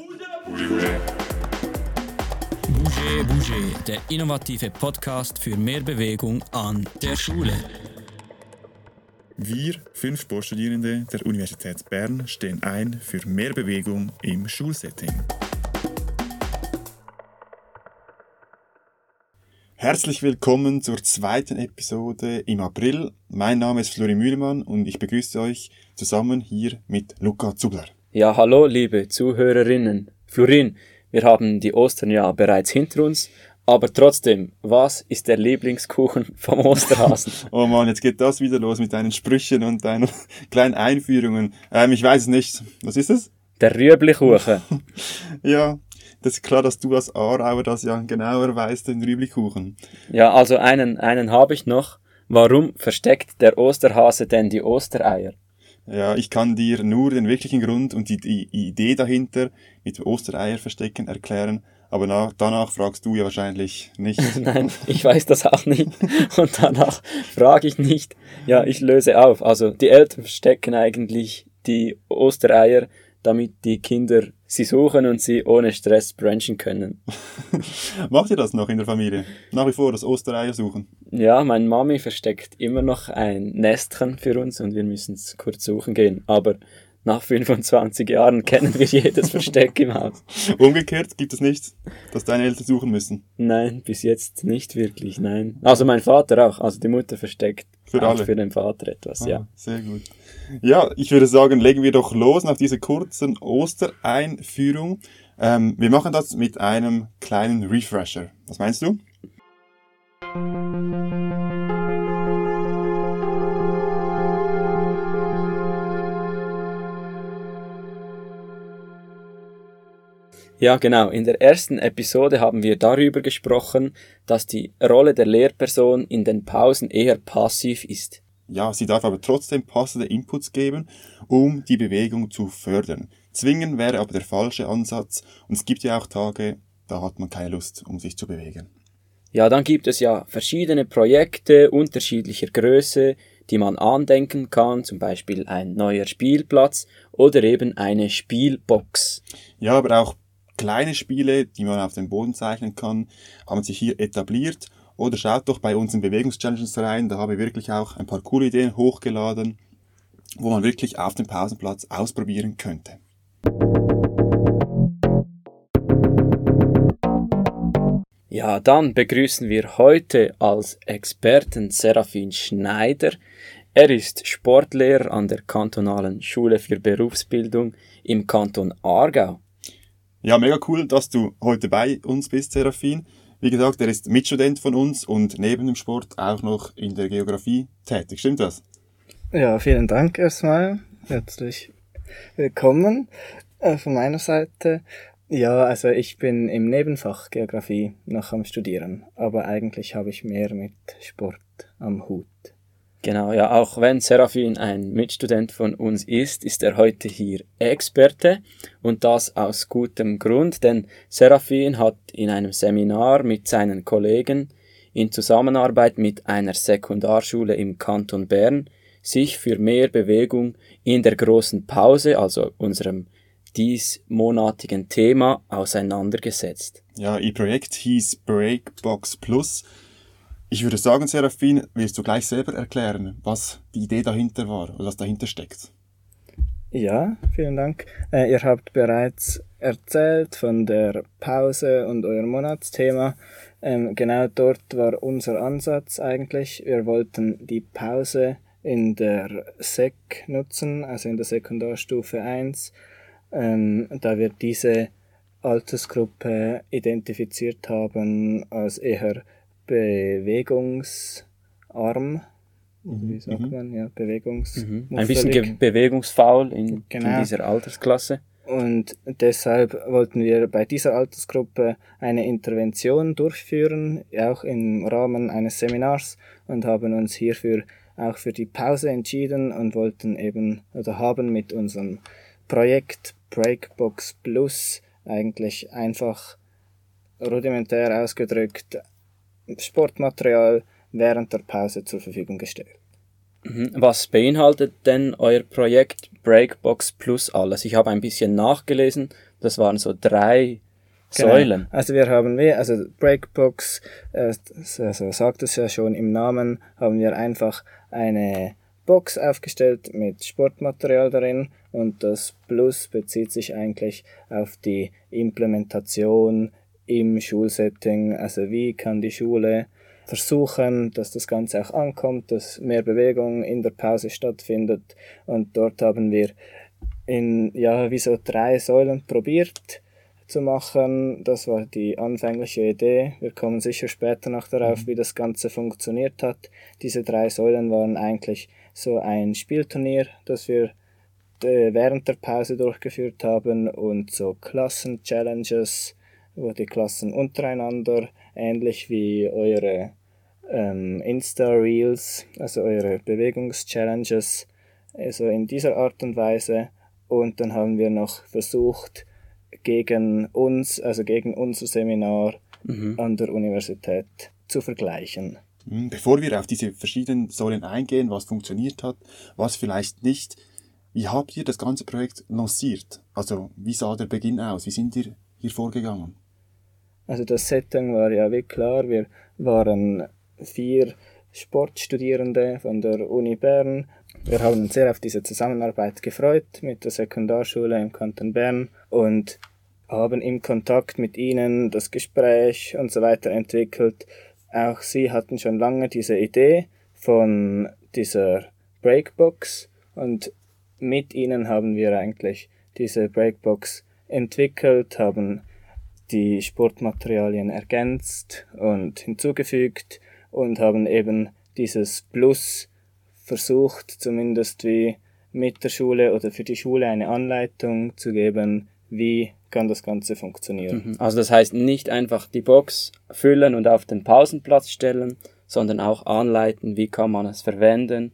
Bouger Bouger, der innovative Podcast für mehr Bewegung an der Schule. Wir, fünf Sportstudierende der Universität Bern, stehen ein für mehr Bewegung im Schulsetting. Herzlich willkommen zur zweiten Episode im April. Mein Name ist Flori Mühlmann und ich begrüße euch zusammen hier mit Luca Zubler. Ja, hallo, liebe Zuhörerinnen. Florin, wir haben die Ostern ja bereits hinter uns, aber trotzdem, was ist der Lieblingskuchen vom Osterhasen? oh Mann, jetzt geht das wieder los mit deinen Sprüchen und deinen kleinen Einführungen. Ähm, ich weiß es nicht. Was ist es? Der Rüeblikuchen. ja, das ist klar, dass du als Aarauer das ja genauer weißt, den Rüeblikuchen. Ja, also einen, einen habe ich noch. Warum versteckt der Osterhase denn die Ostereier? Ja, ich kann dir nur den wirklichen Grund und die, die Idee dahinter mit Ostereier verstecken erklären, aber nach, danach fragst du ja wahrscheinlich nicht. Nein, ich weiß das auch nicht. Und danach frage ich nicht. Ja, ich löse auf. Also die Eltern verstecken eigentlich die Ostereier, damit die Kinder sie suchen und sie ohne Stress branchen können. Macht ihr das noch in der Familie? Nach wie vor das Ostereier suchen? Ja, meine Mami versteckt immer noch ein Nestchen für uns und wir müssen es kurz suchen gehen. Aber nach 25 Jahren kennen wir jedes Versteck im Haus. Umgekehrt gibt es nichts, das deine Eltern suchen müssen? Nein, bis jetzt nicht wirklich, nein. Also mein Vater auch, also die Mutter versteckt für alle. für den Vater etwas, ah, ja. Sehr gut. Ja, ich würde sagen, legen wir doch los nach dieser kurzen Ostereinführung. Ähm, wir machen das mit einem kleinen Refresher. Was meinst du? Ja, genau. In der ersten Episode haben wir darüber gesprochen, dass die Rolle der Lehrperson in den Pausen eher passiv ist. Ja, sie darf aber trotzdem passende Inputs geben, um die Bewegung zu fördern. Zwingen wäre aber der falsche Ansatz und es gibt ja auch Tage, da hat man keine Lust, um sich zu bewegen. Ja, dann gibt es ja verschiedene Projekte unterschiedlicher Größe, die man andenken kann, zum Beispiel ein neuer Spielplatz oder eben eine Spielbox. Ja, aber auch kleine Spiele, die man auf dem Boden zeichnen kann, haben sich hier etabliert. Oder schaut doch bei unseren Bewegungschallenges rein, da habe ich wirklich auch ein paar coole Ideen hochgeladen, wo man wirklich auf dem Pausenplatz ausprobieren könnte. Ja, dann begrüßen wir heute als Experten Serafin Schneider. Er ist Sportlehrer an der kantonalen Schule für Berufsbildung im Kanton Aargau. Ja, mega cool, dass du heute bei uns bist, Serafin. Wie gesagt, er ist Mitstudent von uns und neben dem Sport auch noch in der Geografie tätig. Stimmt das? Ja, vielen Dank erstmal. Herzlich willkommen äh, von meiner Seite. Ja, also ich bin im Nebenfach Geografie noch am Studieren, aber eigentlich habe ich mehr mit Sport am Hut. Genau, ja, auch wenn Serafin ein Mitstudent von uns ist, ist er heute hier Experte und das aus gutem Grund, denn Serafin hat in einem Seminar mit seinen Kollegen in Zusammenarbeit mit einer Sekundarschule im Kanton Bern sich für mehr Bewegung in der großen Pause, also unserem diesmonatigen Thema, auseinandergesetzt. Ja, ihr Projekt hieß Breakbox Plus ich würde sagen, Serafin, willst du gleich selber erklären, was die Idee dahinter war oder was dahinter steckt? Ja, vielen Dank. Äh, ihr habt bereits erzählt von der Pause und eurem Monatsthema. Ähm, genau dort war unser Ansatz eigentlich. Wir wollten die Pause in der SEC nutzen, also in der Sekundarstufe 1, ähm, da wir diese Altersgruppe identifiziert haben als eher bewegungsarm. Mhm. Wie sagt mhm. man? Ja, Bewegungs. Mhm. Ein bisschen bewegungsfaul in, genau. in dieser Altersklasse. Und deshalb wollten wir bei dieser Altersgruppe eine Intervention durchführen, auch im Rahmen eines Seminars und haben uns hierfür auch für die Pause entschieden und wollten eben oder haben mit unserem Projekt Breakbox Plus eigentlich einfach rudimentär ausgedrückt Sportmaterial während der Pause zur Verfügung gestellt. Mhm. Was beinhaltet denn euer Projekt Breakbox Plus alles? Ich habe ein bisschen nachgelesen, das waren so drei genau. Säulen. Also wir haben wir, also Breakbox, äh, also sagt es ja schon im Namen, haben wir einfach eine Box aufgestellt mit Sportmaterial darin und das Plus bezieht sich eigentlich auf die Implementation im Schulsetting. Also wie kann die Schule versuchen, dass das Ganze auch ankommt, dass mehr Bewegung in der Pause stattfindet. Und dort haben wir in, ja, wie so drei Säulen probiert zu machen. Das war die anfängliche Idee. Wir kommen sicher später noch darauf, mhm. wie das Ganze funktioniert hat. Diese drei Säulen waren eigentlich so ein Spielturnier, das wir äh, während der Pause durchgeführt haben und so Klassen-Challenges, wo die Klassen untereinander, ähnlich wie eure ähm, Insta-Reels, also eure Bewegungs-Challenges, also in dieser Art und Weise. Und dann haben wir noch versucht, gegen uns, also gegen unser Seminar mhm. an der Universität zu vergleichen. Mhm, bevor wir auf diese verschiedenen Säulen eingehen, was funktioniert hat, was vielleicht nicht, wie habt ihr das ganze Projekt lanciert? Also wie sah der Beginn aus? Wie sind ihr hier vorgegangen? Also das Setting war ja wie klar, wir waren vier Sportstudierende von der Uni Bern. Wir haben uns sehr auf diese Zusammenarbeit gefreut mit der Sekundarschule im Kanton Bern und haben im Kontakt mit ihnen das Gespräch und so weiter entwickelt. Auch sie hatten schon lange diese Idee von dieser Breakbox und mit ihnen haben wir eigentlich diese Breakbox entwickelt, haben die Sportmaterialien ergänzt und hinzugefügt und haben eben dieses Plus versucht, zumindest wie mit der Schule oder für die Schule eine Anleitung zu geben, wie kann das Ganze funktionieren. Mhm. Also das heißt nicht einfach die Box füllen und auf den Pausenplatz stellen, sondern auch anleiten, wie kann man es verwenden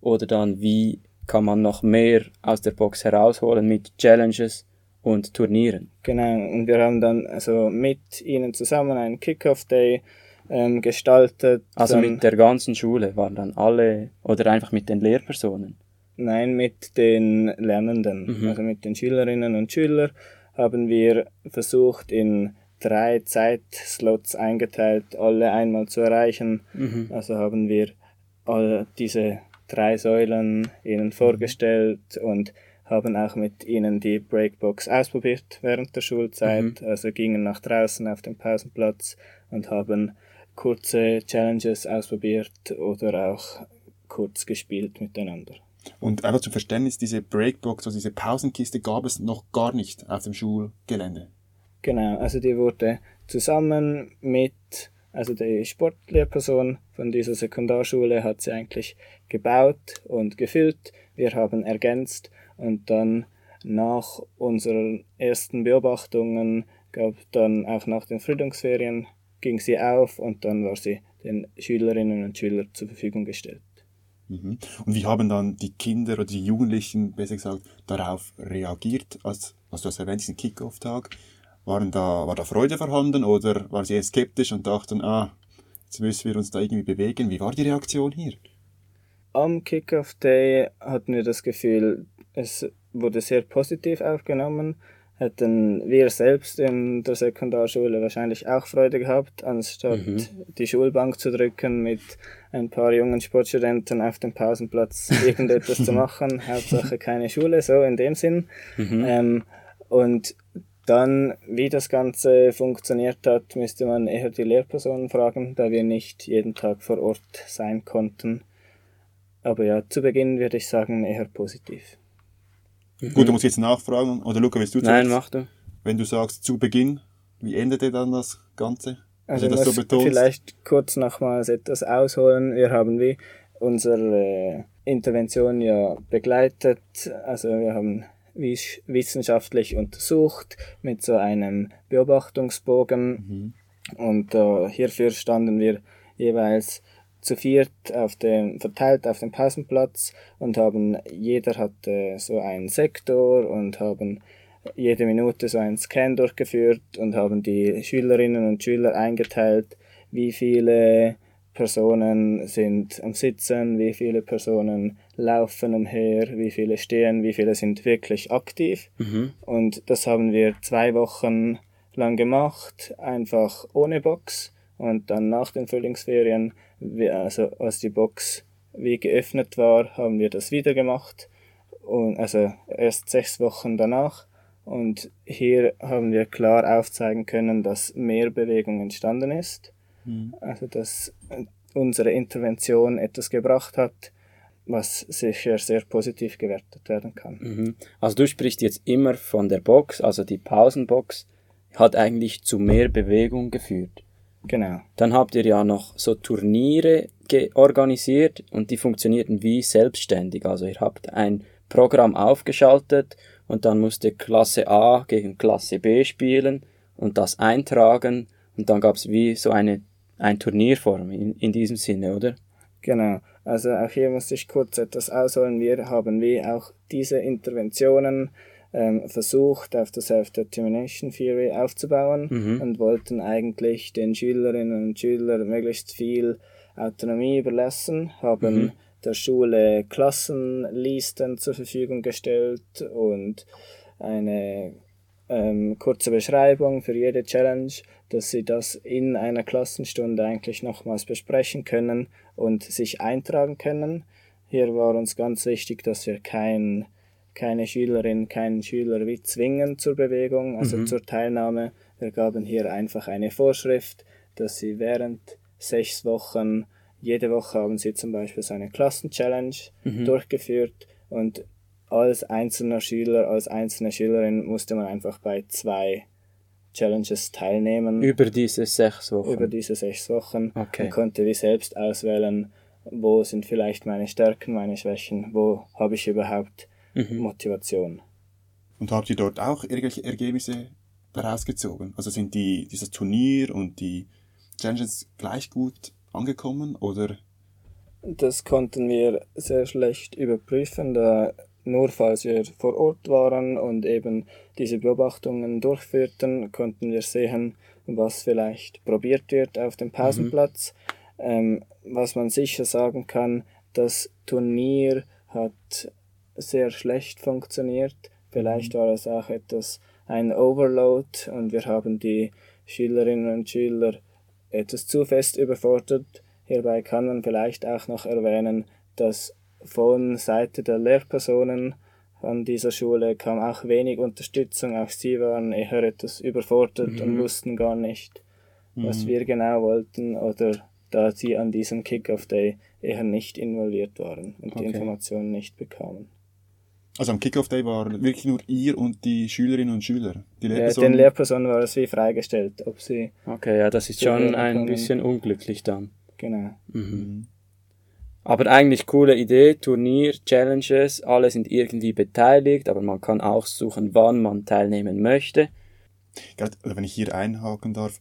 oder dann wie kann man noch mehr aus der Box herausholen mit Challenges und Turnieren. Genau, und wir haben dann also mit ihnen zusammen einen Kickoff-Day ähm, gestaltet. Also mit der ganzen Schule waren dann alle oder einfach mit den Lehrpersonen? Nein, mit den Lernenden, mhm. also mit den Schülerinnen und Schülern haben wir versucht in drei Zeitslots eingeteilt, alle einmal zu erreichen. Mhm. Also haben wir all diese drei Säulen ihnen vorgestellt und haben auch mit ihnen die Breakbox ausprobiert während der Schulzeit. Mhm. Also gingen nach draußen auf den Pausenplatz und haben kurze Challenges ausprobiert oder auch kurz gespielt miteinander. Und einfach zum Verständnis, diese Breakbox, also diese Pausenkiste gab es noch gar nicht auf dem Schulgelände. Genau, also die wurde zusammen mit, also die Sportlehrperson von dieser Sekundarschule hat sie eigentlich gebaut und gefüllt. Wir haben ergänzt und dann nach unseren ersten Beobachtungen gab dann auch nach den Frühlingsferien ging sie auf und dann war sie den Schülerinnen und Schülern zur Verfügung gestellt. Mhm. Und wie haben dann die Kinder oder die Jugendlichen, besser gesagt, darauf reagiert, als, als du hast erwähnt, diesen Kick-Off-Tag? Waren da, war da Freude vorhanden oder waren sie eher skeptisch und dachten, ah, jetzt müssen wir uns da irgendwie bewegen? Wie war die Reaktion hier? Am Kick-Off-Day hatten wir das Gefühl, es wurde sehr positiv aufgenommen hätten wir selbst in der Sekundarschule wahrscheinlich auch Freude gehabt, anstatt mhm. die Schulbank zu drücken mit ein paar jungen Sportstudenten auf dem Pausenplatz irgendetwas zu machen. Hauptsache keine Schule, so in dem Sinn. Mhm. Ähm, und dann, wie das Ganze funktioniert hat, müsste man eher die Lehrpersonen fragen, da wir nicht jeden Tag vor Ort sein konnten. Aber ja, zu Beginn würde ich sagen, eher positiv. Mhm. Gut, du musst jetzt nachfragen. Oder Luca, willst du zuerst? Nein, mach du. Wenn du sagst, zu Beginn, wie endete dann das Ganze? Also ich muss so vielleicht kurz nochmals etwas ausholen. Wir haben wie unsere Intervention ja begleitet. Also wir haben wissenschaftlich untersucht mit so einem Beobachtungsbogen. Mhm. Und äh, hierfür standen wir jeweils zu viert auf dem, verteilt auf dem Pausenplatz und haben, jeder hatte so einen Sektor und haben jede Minute so einen Scan durchgeführt und haben die Schülerinnen und Schüler eingeteilt, wie viele Personen sind am Sitzen, wie viele Personen laufen umher, wie viele stehen, wie viele sind wirklich aktiv. Mhm. Und das haben wir zwei Wochen lang gemacht, einfach ohne Box. Und dann nach den Frühlingsferien, also als die Box wie geöffnet war, haben wir das wieder gemacht. Und also erst sechs Wochen danach. Und hier haben wir klar aufzeigen können, dass mehr Bewegung entstanden ist. Also dass äh, unsere Intervention etwas gebracht hat, was sicher sehr positiv gewertet werden kann. Mhm. Also du sprichst jetzt immer von der Box, also die Pausenbox hat eigentlich zu mehr Bewegung geführt. Genau. Dann habt ihr ja noch so Turniere organisiert und die funktionierten wie selbstständig. Also ihr habt ein Programm aufgeschaltet und dann musste Klasse A gegen Klasse B spielen und das eintragen und dann gab es wie so eine ein Turnierform in, in diesem Sinne, oder? Genau. Also auch hier muss ich kurz etwas ausholen. Wir haben wie auch diese Interventionen ähm, versucht, auf der Self-Determination Theory aufzubauen Mhm. und wollten eigentlich den Schülerinnen und Schülern möglichst viel Autonomie überlassen, haben Mhm. der Schule Klassenlisten zur Verfügung gestellt und eine ähm, kurze Beschreibung für jede Challenge, dass sie das in einer Klassenstunde eigentlich nochmals besprechen können und sich eintragen können. Hier war uns ganz wichtig, dass wir kein, keine Schülerin, keinen Schüler wie zwingen zur Bewegung, also zur Teilnahme. Wir gaben hier einfach eine Vorschrift, dass sie während sechs Wochen, jede Woche haben sie zum Beispiel so eine Klassenchallenge durchgeführt und als einzelner Schüler, als einzelne Schülerin musste man einfach bei zwei Challenges teilnehmen Über diese sechs Wochen. über diese sechs Wochen Okay. und konnte wie selbst auswählen, wo sind vielleicht meine Stärken, meine Schwächen, wo habe ich überhaupt Mhm. Motivation. Und habt ihr dort auch irgendwelche Ergebnisse daraus gezogen? Also sind die, dieses Turnier und die Challenges gleich gut angekommen oder? Das konnten wir sehr schlecht überprüfen, da nur falls wir vor Ort waren und eben diese Beobachtungen durchführten, konnten wir sehen, was vielleicht probiert wird auf dem Pausenplatz. Ähm, was man sicher sagen kann, das Turnier hat sehr schlecht funktioniert. Vielleicht war es auch etwas ein Overload und wir haben die Schülerinnen und Schüler etwas zu fest überfordert. Hierbei kann man vielleicht auch noch erwähnen, dass von Seite der Lehrpersonen an dieser Schule kam auch wenig Unterstützung. Auch sie waren eher etwas überfordert und wussten gar nicht, was wir genau wollten oder da sie an diesem Kick-Off-Day eher nicht involviert waren und die Okay. Informationen nicht bekamen. Also am Kickoff Day waren wirklich nur ihr und die Schülerinnen und Schüler. Die Ja, Lehrpersonen. den Lehrpersonen war es wie freigestellt, ob sie, Okay, ja, das ist Ja, schon ja, ein bisschen unglücklich dann. genau. Mhm. Aber eigentlich coole Idee, Turnier, Challenges, alle sind irgendwie beteiligt, aber man kann auch suchen, wann man teilnehmen möchte. Gerade, oder wenn ich hier einhaken darf,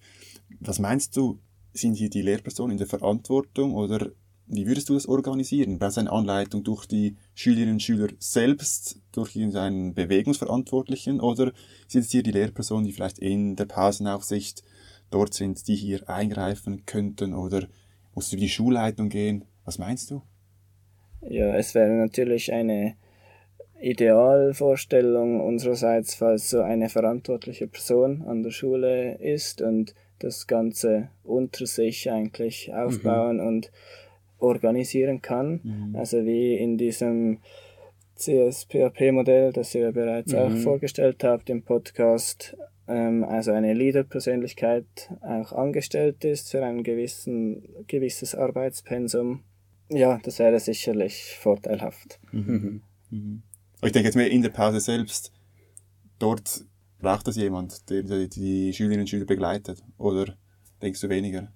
was meinst du, sind hier die Lehrpersonen in der Verantwortung oder wie würdest du das organisieren? Brauchst du eine Anleitung durch die Schülerinnen und Schüler selbst, durch irgendeinen Bewegungsverantwortlichen oder sind es hier die Lehrpersonen, die vielleicht in der Pausenaufsicht dort sind, die hier eingreifen könnten oder musst du über die Schulleitung gehen? Was meinst du? Ja, es wäre natürlich eine Idealvorstellung unsererseits, falls so eine verantwortliche Person an der Schule ist und das Ganze unter sich eigentlich aufbauen und organisieren kann. Also wie in diesem CSPAP-Modell, das ihr bereits auch vorgestellt habt im Podcast, ähm, also eine Leader-Persönlichkeit auch angestellt ist für ein gewissen, gewisses Arbeitspensum. Ja, das wäre sicherlich vorteilhaft. Mhm. Aber ich denke jetzt mehr in der Pause selbst. Dort braucht das jemand, der die Schülerinnen und Schüler begleitet. Oder denkst du weniger?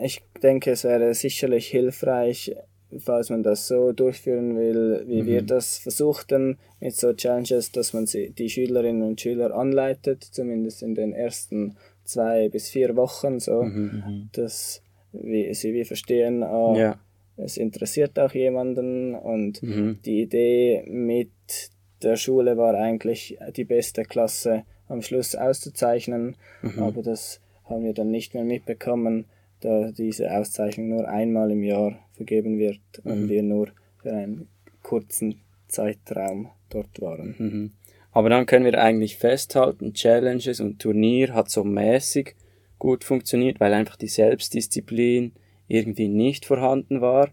Ich denke, es wäre sicherlich hilfreich, falls man das so durchführen will, wie wir das versuchten mit so Challenges, dass man sie, die Schülerinnen und Schüler anleitet, zumindest in den ersten zwei bis vier Wochen, so, dass wie, sie wie verstehen, ah, Ja. es interessiert auch jemanden und Mhm. die Idee mit der Schule war eigentlich die beste Klasse am Schluss auszuzeichnen, aber das haben wir dann nicht mehr mitbekommen, da diese Auszeichnung nur einmal im Jahr vergeben wird und Mhm. wir nur für einen kurzen Zeitraum dort waren. Mhm. Aber dann können wir eigentlich festhalten, Challenges und Turnier hat so mäßig gut funktioniert, weil einfach die Selbstdisziplin irgendwie nicht vorhanden war.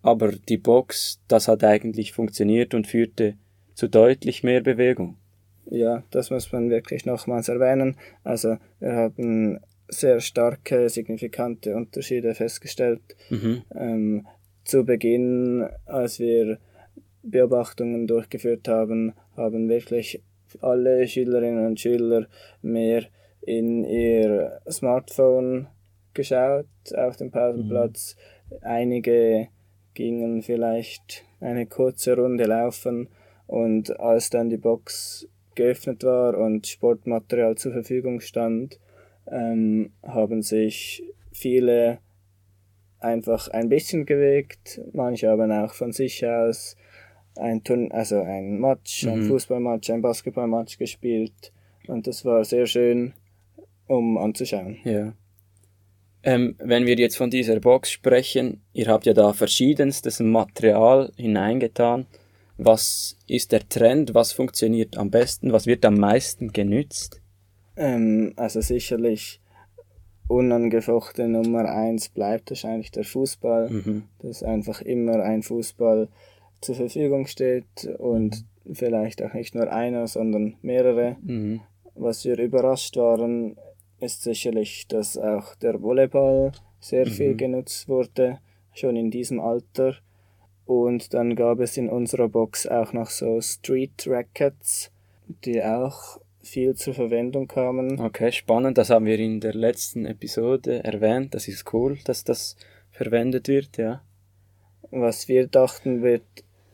Aber die Box, das hat eigentlich funktioniert und führte zu deutlich mehr Bewegung. Ja, das muss man wirklich nochmals erwähnen. Also wir haben sehr starke, signifikante Unterschiede festgestellt. Mhm. Ähm, zu Beginn, als wir Beobachtungen durchgeführt haben, haben wirklich alle Schülerinnen und Schüler mehr in ihr Smartphone geschaut auf dem Pausenplatz. Einige gingen vielleicht eine kurze Runde laufen und als dann die Box geöffnet war und Sportmaterial zur Verfügung stand, ähm, haben sich viele einfach ein bisschen gewegt, manche haben auch von sich aus ein Turn also ein Match, ein Mhm. Fußballmatch, ein Basketballmatch gespielt und das war sehr schön, um anzuschauen. Ja. Ähm, wenn wir jetzt von dieser Box sprechen, ihr habt ja da verschiedenstes Material hineingetan. Was ist der Trend? Was funktioniert am besten? Was wird am meisten genützt? Ähm, also sicherlich unangefochten Nummer eins bleibt wahrscheinlich der Fußball, Mhm. dass einfach immer ein Fußball zur Verfügung steht und vielleicht auch nicht nur einer, sondern mehrere. Mhm. Was wir überrascht waren, ist sicherlich, dass auch der Volleyball sehr viel genutzt wurde, schon in diesem Alter. Und dann gab es in unserer Box auch noch so Street Rackets, die auch viel zur Verwendung kamen. Okay, spannend. Das haben wir in der letzten Episode erwähnt. Das ist cool, dass das verwendet wird, ja. Was wir dachten, wird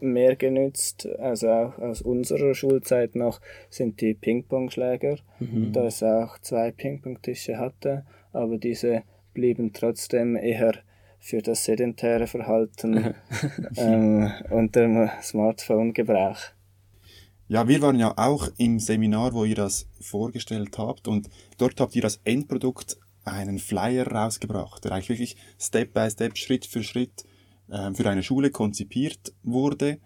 mehr genützt, also auch aus unserer Schulzeit noch, sind die Ping-Pong-Schläger, da es auch zwei Ping-Pong-Tische hatte, aber diese blieben trotzdem eher für das sedentäre Verhalten ähm, und der Smartphone-Gebrauch. Ja, wir waren ja auch im Seminar, wo ihr das vorgestellt habt und dort habt ihr das Endprodukt einen Flyer rausgebracht, der eigentlich wirklich Step by Step, Schritt für Schritt ähm, für eine Schule konzipiert wurde,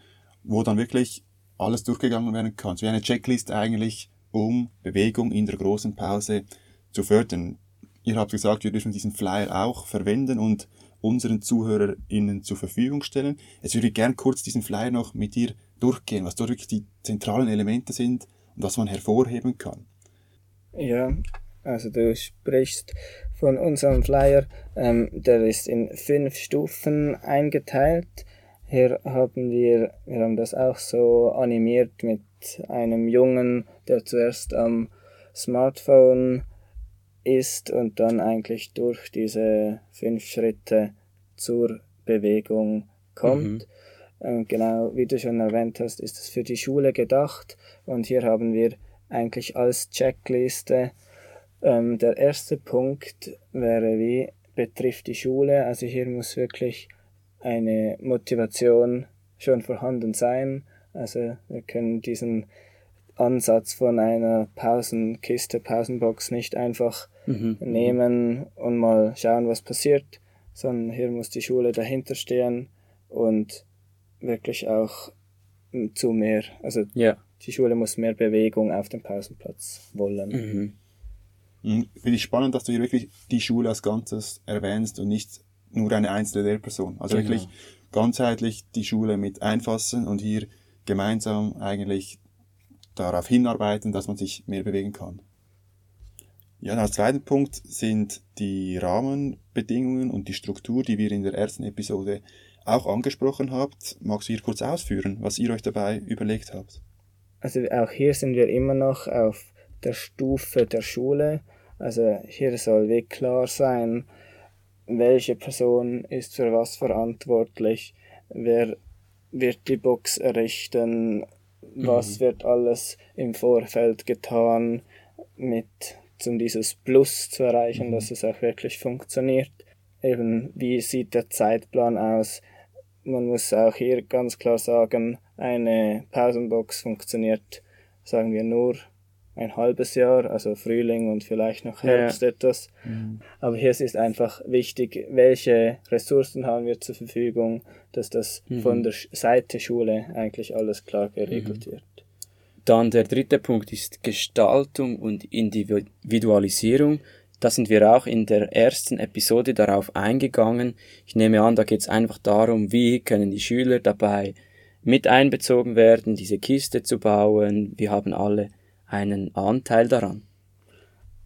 wo dann wirklich alles durchgegangen werden kann. So wie eine Checklist eigentlich, um Bewegung in der großen Pause zu fördern. Ihr habt gesagt, wir dürfen diesen Flyer auch verwenden und unseren ZuhörerInnen zur Verfügung stellen. Jetzt würde ich gern kurz diesen Flyer noch mit dir durchgehen, was dort wirklich die zentralen Elemente sind und was man hervorheben kann. Ja, also du sprichst von unserem Flyer. Ähm, der ist in fünf Stufen eingeteilt. Hier haben wir, wir haben das auch so animiert mit einem Jungen, der zuerst am Smartphone ist und dann eigentlich durch diese fünf Schritte zur Bewegung kommt. Ähm, genau, wie du schon erwähnt hast, ist es für die Schule gedacht und hier haben wir eigentlich als Checkliste ähm, der erste Punkt wäre wie betrifft die Schule. Also hier muss wirklich eine Motivation schon vorhanden sein. Also wir können diesen Ansatz von einer Pausenkiste, Pausenbox nicht einfach Mhm. nehmen und mal schauen, was passiert, sondern hier muss die Schule dahinter stehen und wirklich auch mm, zu mehr, also Ja. die Schule muss mehr Bewegung auf dem Pausenplatz wollen. Mhm. Mhm. Finde ich spannend, dass du hier wirklich die Schule als Ganzes erwähnst und nicht nur eine einzelne Lehrperson. Also Genau. wirklich ganzheitlich die Schule mit einfassen und hier gemeinsam eigentlich darauf hinarbeiten, dass man sich mehr bewegen kann. Ja, als zweiten Punkt sind die Rahmenbedingungen und die Struktur, die wir in der ersten Episode auch angesprochen habt. Magst du hier kurz ausführen, was ihr euch dabei überlegt habt? Also auch hier sind wir immer noch auf der Stufe der Schule. Also hier soll wie klar sein, welche Person ist für was verantwortlich, wer wird die Box errichten, was wird alles im Vorfeld getan, mit um dieses Plus zu erreichen, dass es auch wirklich funktioniert. Eben, wie sieht der Zeitplan aus? Man muss auch hier ganz klar sagen, eine Pausenbox funktioniert, sagen wir nur ein halbes Jahr, also Frühling und vielleicht noch Herbst ja. etwas. Mhm. Aber hier ist einfach wichtig, welche Ressourcen haben wir zur Verfügung, dass das mhm. von der Seite Schule eigentlich alles klar geregelt mhm. wird. Dann der dritte Punkt ist Gestaltung und Individualisierung. Da sind wir auch in der ersten Episode darauf eingegangen. Ich nehme an, da geht es einfach darum, wie können die Schüler dabei mit einbezogen werden, diese Kiste zu bauen. Wir haben alle einen Anteil daran.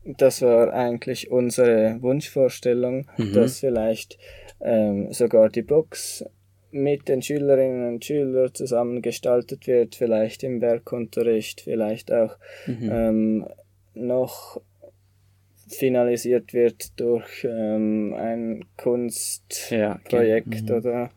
Das war eigentlich unsere Wunschvorstellung, mhm. dass vielleicht ähm, sogar die Box mit den Schülerinnen und Schülern zusammen gestaltet wird, vielleicht im Werkunterricht, vielleicht auch mhm. ähm, noch finalisiert wird durch ähm, ein Kunstprojekt ja, oder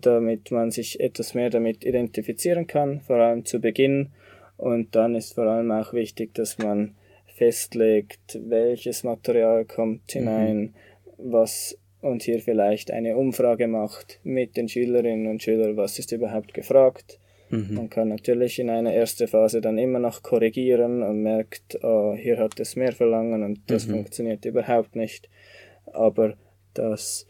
damit man sich etwas mehr damit identifizieren kann, vor allem zu Beginn und dann ist vor allem auch wichtig, dass man festlegt, welches Material kommt mhm. hinein, mhm. was und hier vielleicht eine Umfrage macht mit den Schülerinnen und Schülern, was ist überhaupt gefragt. Mhm. Man kann natürlich in einer ersten Phase dann immer noch korrigieren und merkt, oh, hier hat es mehr verlangen und das mhm. funktioniert überhaupt nicht. Aber dass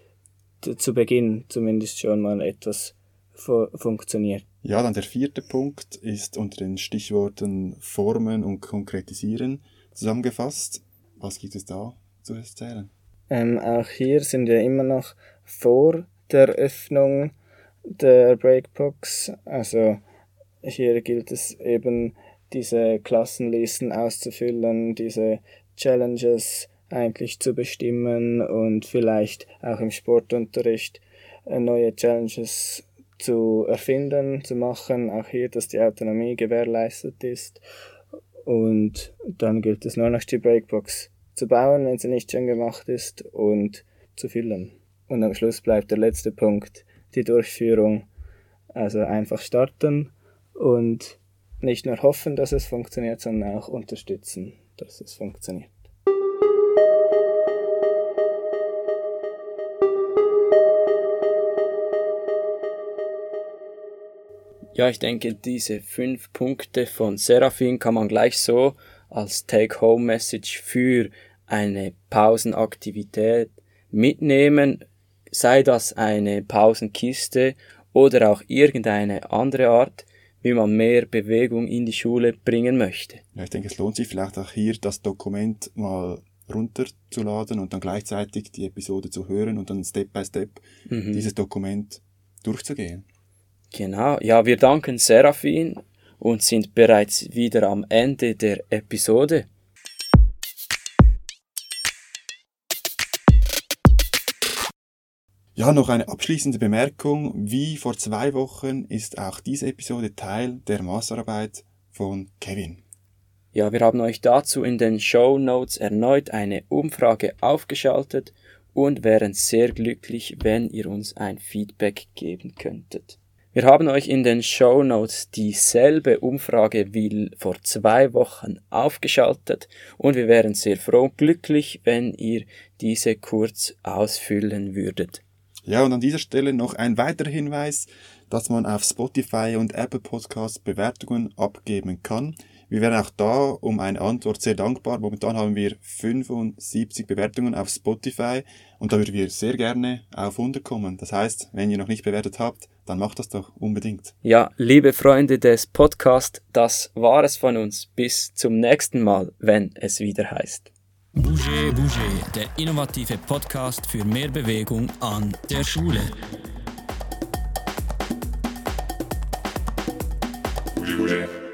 zu Beginn zumindest schon mal etwas funktioniert. Ja, dann der vierte Punkt ist unter den Stichworten Formen und Konkretisieren zusammengefasst. Was gibt es da zu erzählen? Ähm, auch hier sind wir immer noch vor der Öffnung der Breakbox. Also hier gilt es eben, diese Klassenlisten auszufüllen, diese Challenges eigentlich zu bestimmen und vielleicht auch im Sportunterricht äh, neue Challenges zu erfinden, zu machen, auch hier, dass die Autonomie gewährleistet ist. Und dann gilt es nur noch die Breakbox zu bauen, wenn sie nicht schon gemacht ist, und zu füllen. Und am Schluss bleibt der letzte Punkt, die Durchführung. Also einfach starten und nicht nur hoffen, dass es funktioniert, sondern auch unterstützen, dass es funktioniert. Ja, ich denke, diese fünf Punkte von Seraphin kann man gleich so als Take-Home-Message für eine Pausenaktivität mitnehmen, sei das eine Pausenkiste oder auch irgendeine andere Art, wie man mehr Bewegung in die Schule bringen möchte. Ja, ich denke, es lohnt sich vielleicht auch hier, das Dokument mal runterzuladen und dann gleichzeitig die Episode zu hören und dann Step by Step mhm. dieses Dokument durchzugehen. Genau, ja, wir danken Seraphin und sind bereits wieder am Ende der Episode. Ja, noch eine abschließende Bemerkung. Wie vor zwei Wochen ist auch diese Episode Teil der Masterarbeit von Kevin. Ja, wir haben euch dazu in den Show Notes erneut eine Umfrage aufgeschaltet und wären sehr glücklich, wenn ihr uns ein Feedback geben könntet. Wir haben euch in den Show Notes dieselbe Umfrage wie vor zwei Wochen aufgeschaltet und wir wären sehr froh und glücklich, wenn ihr diese kurz ausfüllen würdet. Ja, und an dieser Stelle noch ein weiterer Hinweis, dass man auf Spotify und Apple Podcasts Bewertungen abgeben kann. Wir wären auch da um eine Antwort sehr dankbar. Momentan haben wir 75 Bewertungen auf Spotify und da würden wir sehr gerne auf 100 kommen. Das heißt, wenn ihr noch nicht bewertet habt, dann macht das doch unbedingt. Ja, liebe Freunde des Podcasts, das war es von uns. Bis zum nächsten Mal, wenn es wieder heißt. Bouger Bouger, der innovative Podcast für mehr Bewegung an der Schule. Bouger Bouger.